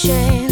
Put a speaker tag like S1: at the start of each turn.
S1: 雪